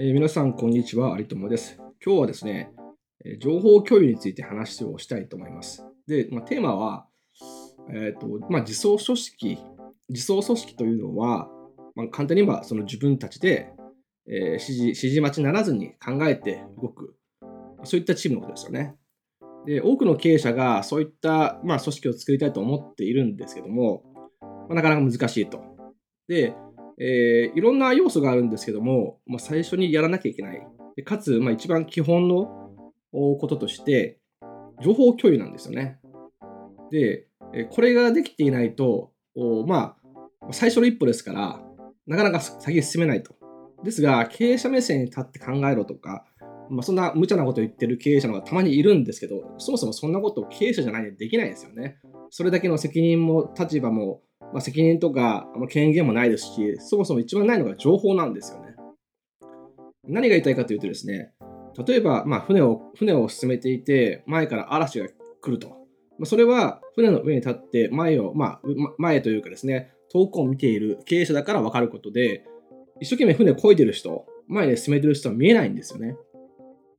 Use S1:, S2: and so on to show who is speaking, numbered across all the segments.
S1: えー皆さん、こんにちは。有友です。今日はですね、えー情報共有について話をしたいと思います。で、まあ、テーマは、えーとまあ、自走組織、自走組織というのは、まあ、簡単に言えばその自分たちで、えー指示指示待ちならずに考えて動く、そういったチームのことですよね。で多くの経営者がそういった、まあ、組織を作りたいと思っているんですけども、まあ、なかなか難しいと。で、えーいろんな要素があるんですけども、まあ、最初にやらなきゃいけない。かつ、まあ、一番基本のこととして、情報共有なんですよね。で、えーこれができていないと、まあ、最初の一歩ですから、なかなか先に進めないと。ですが、経営者目線に立って考えろとか、まあ、そんな無茶なことを言ってる経営者の方がたまにいるんですけど、そもそもそんなことを経営者じゃないとできないですよね。それだけの責任も立場も、まあ、責任とかあ権限もないですし、そもそも一番ないのが情報なんですよね。何が言いたいかというとですね、例えば、まあ、船を船を進めていて、前から嵐が来ると。まあ、それは船の上に立って前を、まあ、前というかですね、遠くを見ている経営者だから分かることで、一生懸命船を漕いでる人、前で進めてる人は見えないんですよね。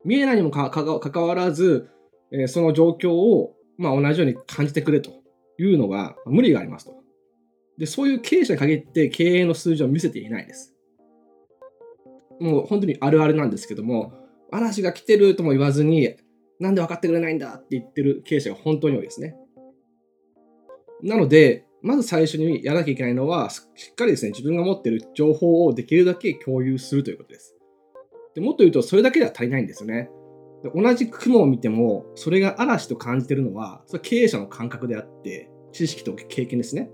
S1: 見えないにもかかかかわらず、えーその状況を、まあ、同じように感じてくれというのが無理がありますと。で、そういう経営者に限って経営の数字を見せていないです。もう本当にあるあるなんですけども、嵐が来てるとも言わずに、なんで分かってくれないんだって言ってる経営者が本当に多いですね。なので、まず最初にやらなきゃいけないのは、しっかりですね、自分が持ってる情報をできるだけ共有するということです。でもっと言うと、それだけでは足りないんですよね。で同じ雲を見ても、それが嵐と感じてるのは、それは経営者の感覚であって、知識と経験ですね。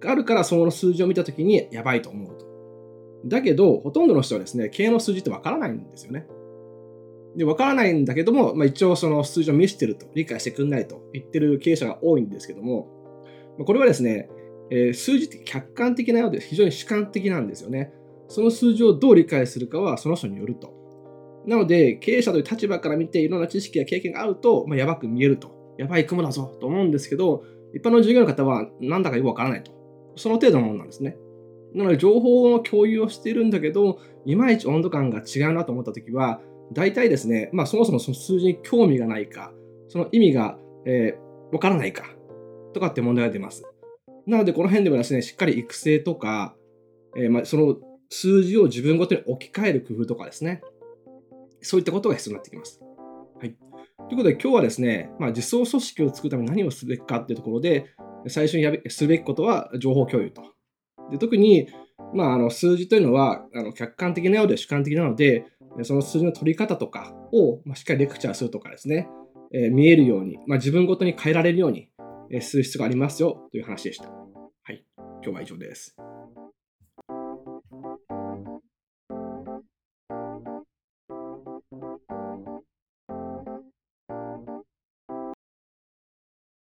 S1: があるから、その数字を見たときに、やばいと思うと。だけど、ほとんどの人はですね、経営の数字ってわからないんですよね。で、わからないんだけども、まあ、一応その数字を見せてると、理解してくんないと言ってる経営者が多いんですけども、まこれはですね、えー数字って客観的なようで非常に主観的なんですよね。その数字をどう理解するかはその人によると。なので、経営者という立場から見ていろんな知識や経験があると、まあ、やばく見えると。やばい雲だぞと思うんですけど、一般の従業員の方はなんだかよくわからないと。その程度のものなんですね。なので、情報の共有をしているんだけど、いまいち温度感が違うなと思ったときは、大体ですね、まあ、そもそもその数字に興味がないか、その意味が、えーわからないか、とかって問題が出ます。なので、この辺でもですね、しっかり育成とか、えーまあ、その数字を自分ごとに置き換える工夫とかですね、そういったことが必要になってきます。はい。ということで、今日はですね、まあ、実装組織を作るために何をすべきかっていうところで、最初にやべすべきことは情報共有と。で特に、まあ、あの数字というのはあの客観的なようで主観的なので、その数字の取り方とかを、まあ、しっかりレクチャーするとかですね、えー、見えるように、まあ、自分ごとに変えられるように、えー、する必要がありますよという話でした。はい、今日は以上です。